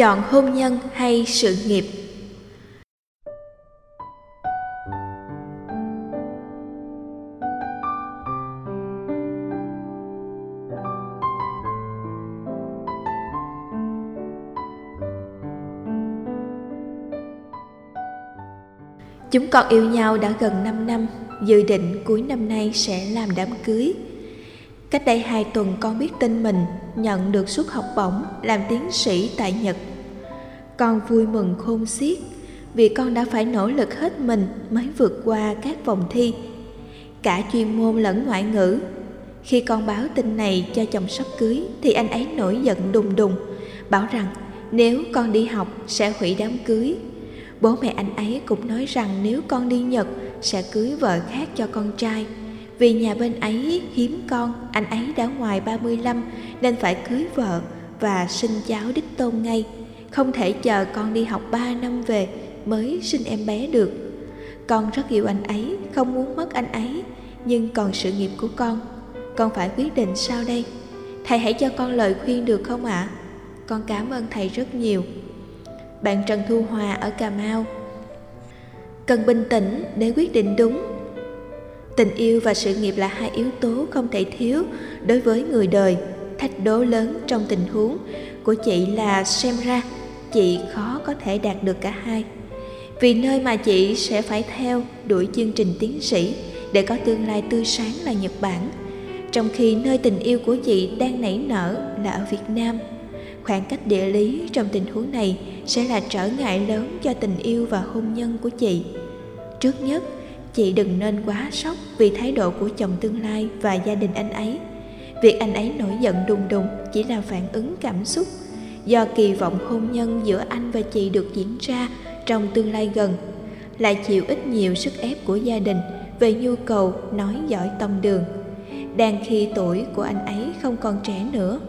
chọn hôn nhân hay sự nghiệp Chúng con yêu nhau đã gần 5 năm, dự định cuối năm nay sẽ làm đám cưới. Cách đây hai tuần con biết tin mình nhận được suất học bổng làm tiến sĩ tại Nhật. Con vui mừng khôn xiết vì con đã phải nỗ lực hết mình mới vượt qua các vòng thi, cả chuyên môn lẫn ngoại ngữ. Khi con báo tin này cho chồng sắp cưới thì anh ấy nổi giận đùng đùng, bảo rằng nếu con đi học sẽ hủy đám cưới Bố mẹ anh ấy cũng nói rằng nếu con đi Nhật sẽ cưới vợ khác cho con trai. Vì nhà bên ấy hiếm con, anh ấy đã ngoài 35 nên phải cưới vợ và sinh cháu đích tôn ngay. Không thể chờ con đi học 3 năm về mới sinh em bé được. Con rất yêu anh ấy, không muốn mất anh ấy, nhưng còn sự nghiệp của con. Con phải quyết định sao đây? Thầy hãy cho con lời khuyên được không ạ? À? Con cảm ơn thầy rất nhiều bạn Trần Thu Hòa ở Cà Mau. Cần bình tĩnh để quyết định đúng. Tình yêu và sự nghiệp là hai yếu tố không thể thiếu đối với người đời. Thách đố lớn trong tình huống của chị là xem ra chị khó có thể đạt được cả hai. Vì nơi mà chị sẽ phải theo đuổi chương trình tiến sĩ để có tương lai tươi sáng là Nhật Bản, trong khi nơi tình yêu của chị đang nảy nở là ở Việt Nam. Khoảng cách địa lý trong tình huống này sẽ là trở ngại lớn cho tình yêu và hôn nhân của chị. Trước nhất chị đừng nên quá sốc vì thái độ của chồng tương lai và gia đình anh ấy. Việc anh ấy nổi giận đùng đùng chỉ là phản ứng cảm xúc do kỳ vọng hôn nhân giữa anh và chị được diễn ra trong tương lai gần lại chịu ít nhiều sức ép của gia đình về nhu cầu nói giỏi tông đường đang khi tuổi của anh ấy không còn trẻ nữa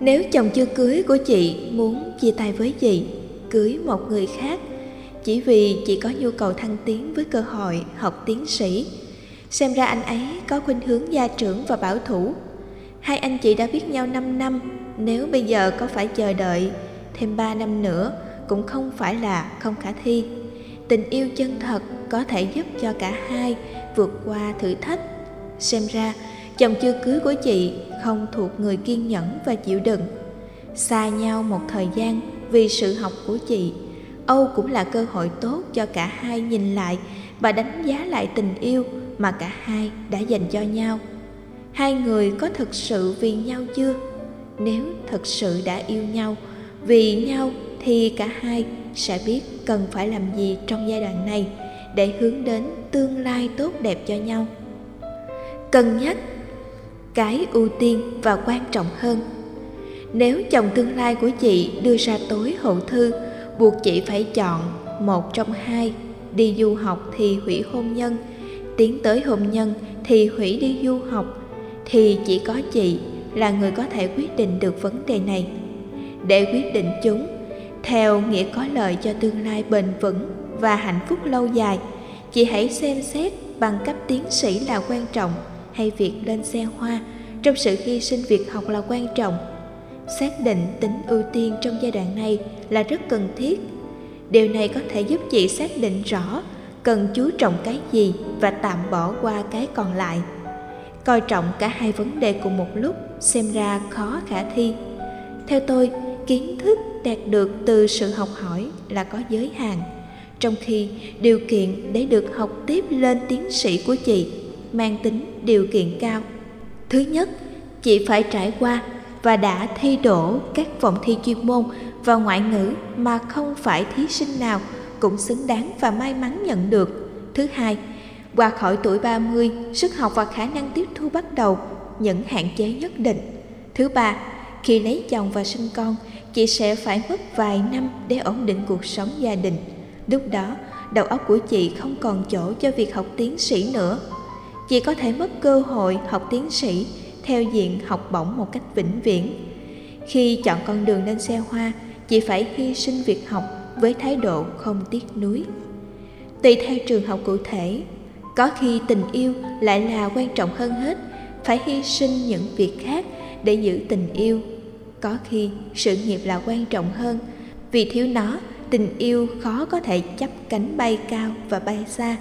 nếu chồng chưa cưới của chị muốn chia tay với chị, cưới một người khác chỉ vì chị có nhu cầu thăng tiến với cơ hội học tiến sĩ. Xem ra anh ấy có khuynh hướng gia trưởng và bảo thủ. Hai anh chị đã biết nhau 5 năm, nếu bây giờ có phải chờ đợi thêm 3 năm nữa, cũng không phải là không khả thi. Tình yêu chân thật có thể giúp cho cả hai vượt qua thử thách. Xem ra, chồng chưa cưới của chị không thuộc người kiên nhẫn và chịu đựng xa nhau một thời gian vì sự học của chị, âu cũng là cơ hội tốt cho cả hai nhìn lại và đánh giá lại tình yêu mà cả hai đã dành cho nhau hai người có thực sự vì nhau chưa nếu thực sự đã yêu nhau, vì nhau thì cả hai sẽ biết cần phải làm gì trong giai đoạn này để hướng đến tương lai tốt đẹp cho nhau. Cân nhắc cái ưu tiên và quan trọng hơn. Nếu chồng tương lai của chị đưa ra tối hậu thư, buộc chị phải chọn một trong hai đi du học thì hủy hôn nhân, tiến tới hôn nhân thì hủy đi du học, thì chỉ có chị là người có thể quyết định được vấn đề này. Để quyết định chúng, theo nghĩa có lợi cho tương lai bền vững và hạnh phúc lâu dài, chị hãy xem xét bằng cấp tiến sĩ là quan trọng hay việc lên xe hoa trong sự hy sinh việc học là quan trọng. Xác định tính ưu tiên trong giai đoạn này là rất cần thiết. Điều này có thể giúp chị xác định rõ cần chú trọng cái gì và tạm bỏ qua cái còn lại coi trọng cả hai vấn đề cùng một lúc xem ra khó khả thi theo tôi kiến thức đạt được từ sự học hỏi là có giới hạn trong khi điều kiện để được học tiếp lên tiến sĩ của chị mang tính điều kiện cao thứ nhất chị phải trải qua và đã thi đỗ các vòng thi chuyên môn và ngoại ngữ mà không phải thí sinh nào cũng xứng đáng và may mắn nhận được. Thứ hai, qua khỏi tuổi 30, sức học và khả năng tiếp thu bắt đầu những hạn chế nhất định. Thứ ba, khi lấy chồng và sinh con, chị sẽ phải mất vài năm để ổn định cuộc sống gia đình. Lúc đó, đầu óc của chị không còn chỗ cho việc học tiến sĩ nữa chị có thể mất cơ hội học tiến sĩ theo diện học bổng một cách vĩnh viễn khi chọn con đường lên xe hoa chị phải hy sinh việc học với thái độ không tiếc nuối tùy theo trường học cụ thể có khi tình yêu lại là quan trọng hơn hết. Phải hy sinh những việc khác để giữ tình yêu. Có khi sự nghiệp là quan trọng hơn. Vì thiếu nó, tình yêu khó có thể chấp cánh bay cao và bay xa.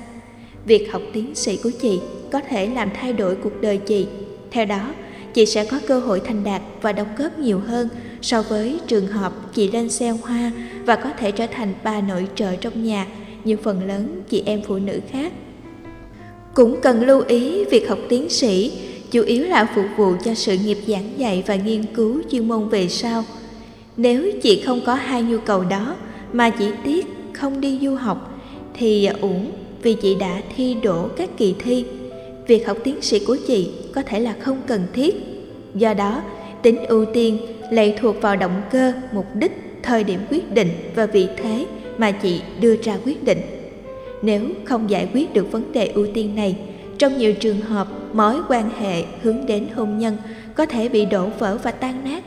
Việc học tiến sĩ của chị có thể làm thay đổi cuộc đời chị. Theo đó, chị sẽ có cơ hội thành đạt và đóng góp nhiều hơn so với trường hợp chị lên xe hoa và có thể trở thành bà nội trợ trong nhà. Như phần lớn chị em phụ nữ khác cũng cần lưu ý việc học tiến sĩ chủ yếu là phục vụ cho sự nghiệp giảng dạy và nghiên cứu chuyên môn về sau. Nếu chị không có hai nhu cầu đó mà chỉ tiếc không đi du học thì uổng vì chị đã thi đổ các kỳ thi. Việc học tiến sĩ của chị có thể là không cần thiết. Do đó, tính ưu tiên lệ thuộc vào động cơ, mục đích, thời điểm quyết định và vị thế mà chị đưa ra quyết định. Nếu không giải quyết được vấn đề ưu tiên này, trong nhiều trường hợp, mối quan hệ hướng đến hôn nhân có thể bị đổ vỡ và tan nát.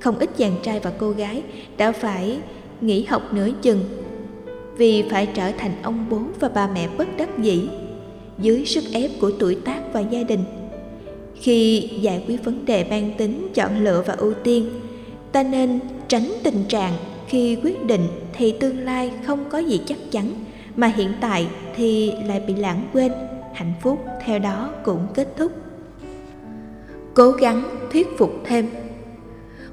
Không ít chàng trai và cô gái đã phải nghỉ học nửa chừng vì phải trở thành ông bố và bà mẹ bất đắc dĩ dưới sức ép của tuổi tác và gia đình. Khi giải quyết vấn đề mang tính chọn lựa và ưu tiên, ta nên tránh tình trạng khi quyết định thì tương lai không có gì chắc chắn mà hiện tại thì lại bị lãng quên. Hạnh phúc theo đó cũng kết thúc. Cố gắng thuyết phục thêm.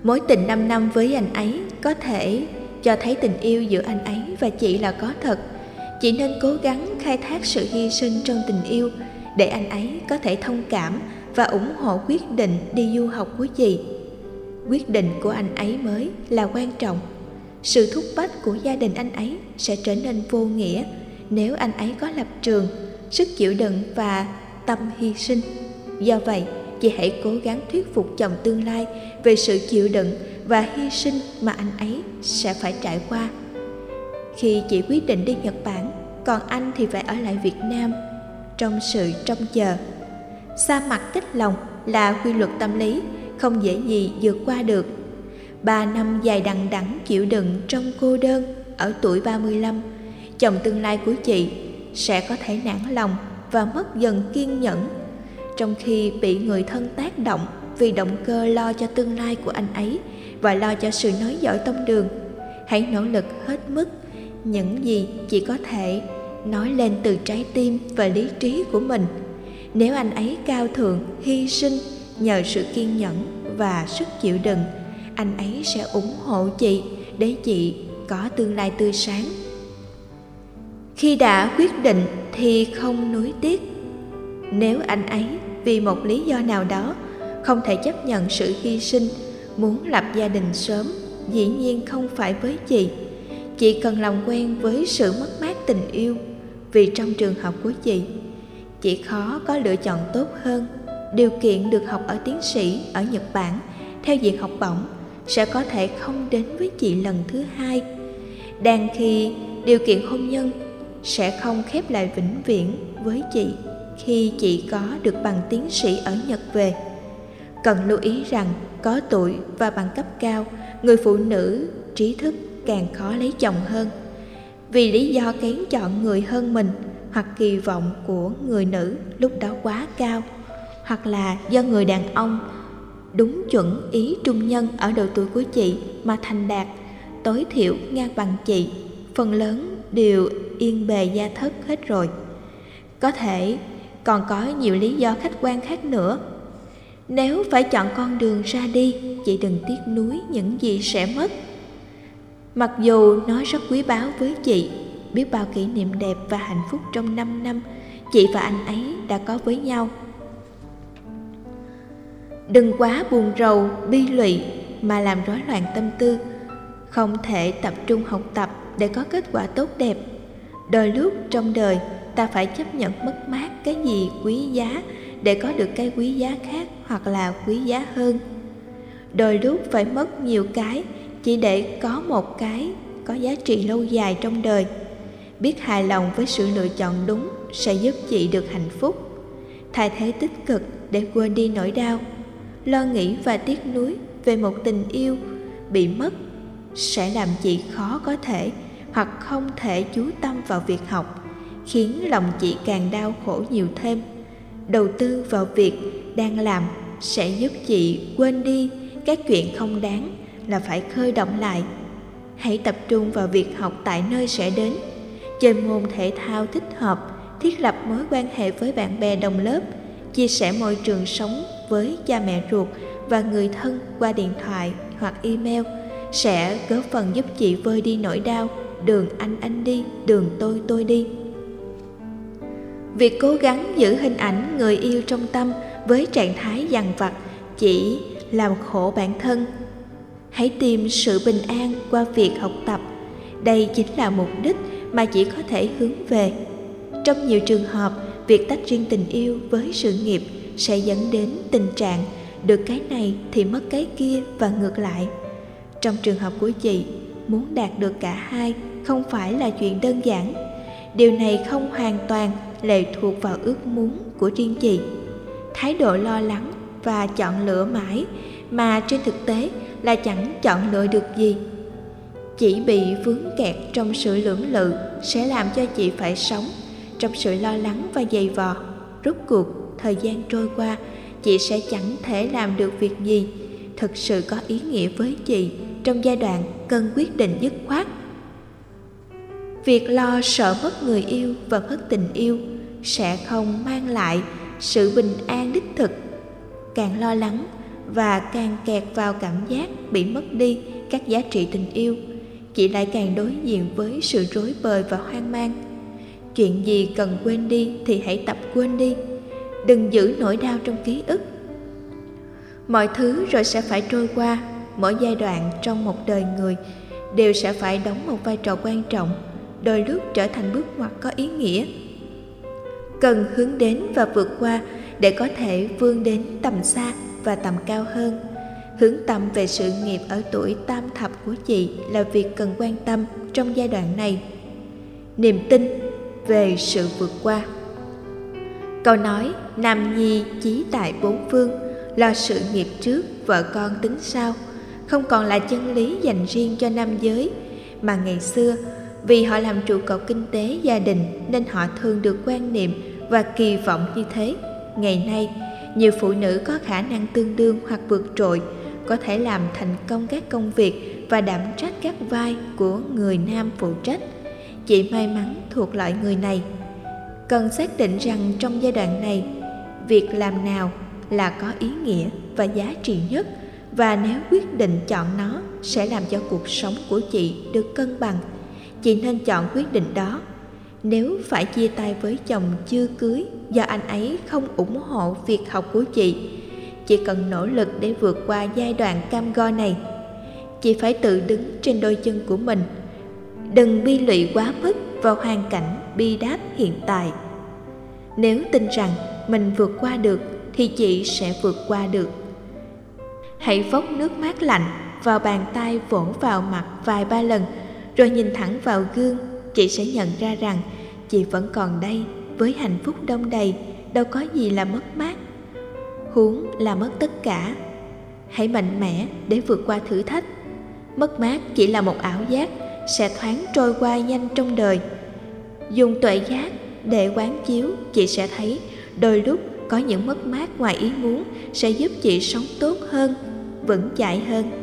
Mối tình 5 năm với anh ấy có thể cho thấy tình yêu giữa anh ấy và chị là có thật. Chị nên cố gắng khai thác sự hy sinh trong tình yêu để anh ấy có thể thông cảm và ủng hộ quyết định đi du học của chị. Quyết định của anh ấy mới là quan trọng sự thúc bách của gia đình anh ấy sẽ trở nên vô nghĩa nếu anh ấy có lập trường, sức chịu đựng và tâm hy sinh. Do vậy, chị hãy cố gắng thuyết phục chồng tương lai về sự chịu đựng và hy sinh mà anh ấy sẽ phải trải qua. Khi chị quyết định đi nhật bản, còn anh thì phải ở lại việt nam trong sự trông chờ. Xa mặt tích lòng là quy luật tâm lý, không dễ gì vượt qua được ba năm dài đằng đẵng chịu đựng trong cô đơn ở tuổi 35 chồng tương lai của chị sẽ có thể nản lòng và mất dần kiên nhẫn. Trong khi bị người thân tác động vì động cơ lo cho tương lai của anh ấy và lo cho sự nói giỏi tông đường, hãy nỗ lực hết mức. Những gì chỉ có thể nói lên từ trái tim và lý trí của mình. Nếu anh ấy cao thượng, hy sinh nhờ sự kiên nhẫn và sức chịu đựng anh ấy sẽ ủng hộ chị để chị có tương lai tươi sáng. Khi đã quyết định thì không nuối tiếc. Nếu anh ấy vì một lý do nào đó không thể chấp nhận sự hy sinh, muốn lập gia đình sớm, dĩ nhiên không phải với chị. Chị cần làm quen với sự mất mát tình yêu, vì trong trường hợp của chị chị khó có lựa chọn tốt hơn. Điều kiện được học ở tiến sĩ ở nhật bản, theo diện học bổng sẽ có thể không đến với chị lần thứ hai đang khi điều kiện hôn nhân sẽ không khép lại vĩnh viễn với chị khi chị có được bằng tiến sĩ ở Nhật về. Cần lưu ý rằng có tuổi và bằng cấp cao, người phụ nữ trí thức càng khó lấy chồng hơn. Vì lý do kén chọn người hơn mình hoặc kỳ vọng của người nữ lúc đó quá cao, hoặc là do người đàn ông đúng chuẩn ý trung nhân ở độ tuổi của chị mà thành đạt, tối thiểu ngang bằng chị. Phần lớn đều yên bề gia thất hết rồi. Có thể còn có nhiều lý do khách quan khác nữa. Nếu phải chọn con đường ra đi, chị đừng tiếc nuối những gì sẽ mất. Mặc dù nó rất quý báu với chị, biết bao kỷ niệm đẹp và hạnh phúc trong 5 năm, chị và anh ấy đã có với nhau đừng quá buồn rầu, bi lụy mà làm rối loạn tâm tư. Không thể tập trung học tập để có kết quả tốt đẹp. Đôi lúc trong đời, ta phải chấp nhận mất mát cái gì quý giá để có được cái quý giá khác hoặc là quý giá hơn. Đôi lúc phải mất nhiều cái chỉ để có một cái có giá trị lâu dài trong đời. Biết hài lòng với sự lựa chọn đúng sẽ giúp chị được hạnh phúc. Thay thế tích cực để quên đi nỗi đau lo nghĩ và tiếc nuối về một tình yêu bị mất sẽ làm chị khó có thể hoặc không thể chú tâm vào việc học, khiến lòng chị càng đau khổ nhiều thêm. Đầu tư vào việc đang làm sẽ giúp chị quên đi các chuyện không đáng là phải khơi động lại. Hãy tập trung vào việc học tại nơi sẽ đến, chơi môn thể thao thích hợp, thiết lập mối quan hệ với bạn bè đồng lớp, chia sẻ môi trường sống với cha mẹ ruột và người thân qua điện thoại hoặc email, sẽ góp phần giúp chị vơi đi nỗi đau, đường anh anh đi, đường tôi tôi đi. Việc cố gắng giữ hình ảnh người yêu trong tâm với trạng thái dằn vặt chỉ làm khổ bản thân. Hãy tìm sự bình an qua việc học tập. Đây chính là mục đích mà chỉ có thể hướng về. Trong nhiều trường hợp, việc tách riêng tình yêu với sự nghiệp sẽ dẫn đến tình trạng được cái này thì mất cái kia và ngược lại. Trong trường hợp của chị, muốn đạt được cả hai không phải là chuyện đơn giản. Điều này không hoàn toàn lệ thuộc vào ước muốn của riêng chị. Thái độ lo lắng và chọn lựa mãi mà trên thực tế là chẳng chọn lựa được gì. Chỉ bị vướng kẹt trong sự lưỡng lự sẽ làm cho chị phải sống trong sự lo lắng và dày vò. Rốt cuộc thời gian trôi qua, chị sẽ chẳng thể làm được việc gì. Thực sự có ý nghĩa với chị trong giai đoạn cần quyết định dứt khoát. Việc lo sợ mất người yêu và mất tình yêu sẽ không mang lại sự bình an đích thực. Càng lo lắng và càng kẹt vào cảm giác bị mất đi các giá trị tình yêu, chị lại càng đối diện với sự rối bời và hoang mang. Chuyện gì cần quên đi thì hãy tập quên đi đừng giữ nỗi đau trong ký ức. Mọi thứ rồi sẽ phải trôi qua, mỗi giai đoạn trong một đời người đều sẽ phải đóng một vai trò quan trọng, đôi lúc trở thành bước ngoặt có ý nghĩa. Cần hướng đến và vượt qua để có thể vươn đến tầm xa và tầm cao hơn. Hướng tâm về sự nghiệp ở tuổi tam thập của chị là việc cần quan tâm trong giai đoạn này. Niềm tin về sự vượt qua câu nói, nam nhi chí tại bốn phương, lo sự nghiệp trước, vợ con tính sau. Không còn là chân lý dành riêng cho nam giới, mà ngày xưa, vì họ làm trụ cột kinh tế gia đình nên họ thường được quan niệm và kỳ vọng như thế. Ngày nay, nhiều phụ nữ có khả năng tương đương hoặc vượt trội, có thể làm thành công các công việc và đảm trách các vai của người nam phụ trách. Chị may mắn thuộc loại người này cần xác định rằng trong giai đoạn này, việc làm nào là có ý nghĩa và giá trị nhất và nếu quyết định chọn nó sẽ làm cho cuộc sống của chị được cân bằng. Chị nên chọn quyết định đó. Nếu phải chia tay với chồng chưa cưới do anh ấy không ủng hộ việc học của chị chị cần nỗ lực để vượt qua giai đoạn cam go này. Chị phải tự đứng trên đôi chân của mình, đừng bi lụy quá mức vào hoàn cảnh bi đát hiện tại. Nếu tin rằng mình vượt qua được thì chị sẽ vượt qua được. Hãy vốc nước mát lạnh vào bàn tay vỗ vào mặt vài ba lần, rồi nhìn thẳng vào gương, chị sẽ nhận ra rằng chị vẫn còn đây với hạnh phúc đông đầy, đâu có gì là mất mát, huống là mất tất cả. Hãy mạnh mẽ để vượt qua thử thách. Mất mát chỉ là một ảo giác sẽ thoáng trôi qua nhanh trong đời dùng tuệ giác để quán chiếu, chị sẽ thấy đôi lúc có những mất mát ngoài ý muốn sẽ giúp chị sống tốt hơn, vững chãi hơn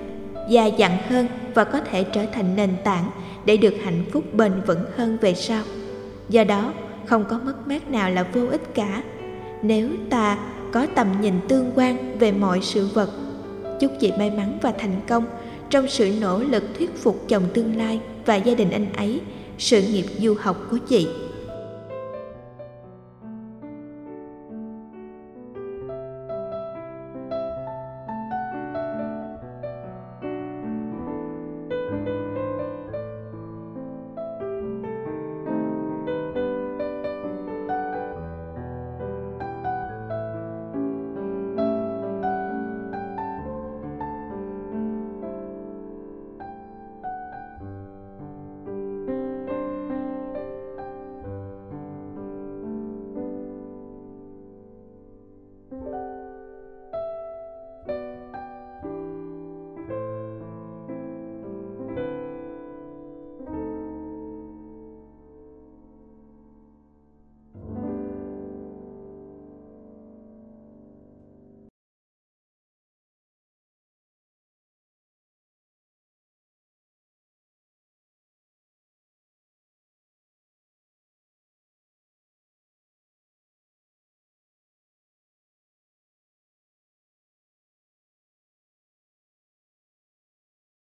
già dặn hơn và có thể trở thành nền tảng để được hạnh phúc bền vững hơn về sau. Do đó, không có mất mát nào là vô ích cả. Nếu ta có tầm nhìn tương quan về mọi sự vật, chúc chị may mắn và thành công trong sự nỗ lực thuyết phục chồng tương lai và gia đình anh ấy sự nghiệp du học của chị.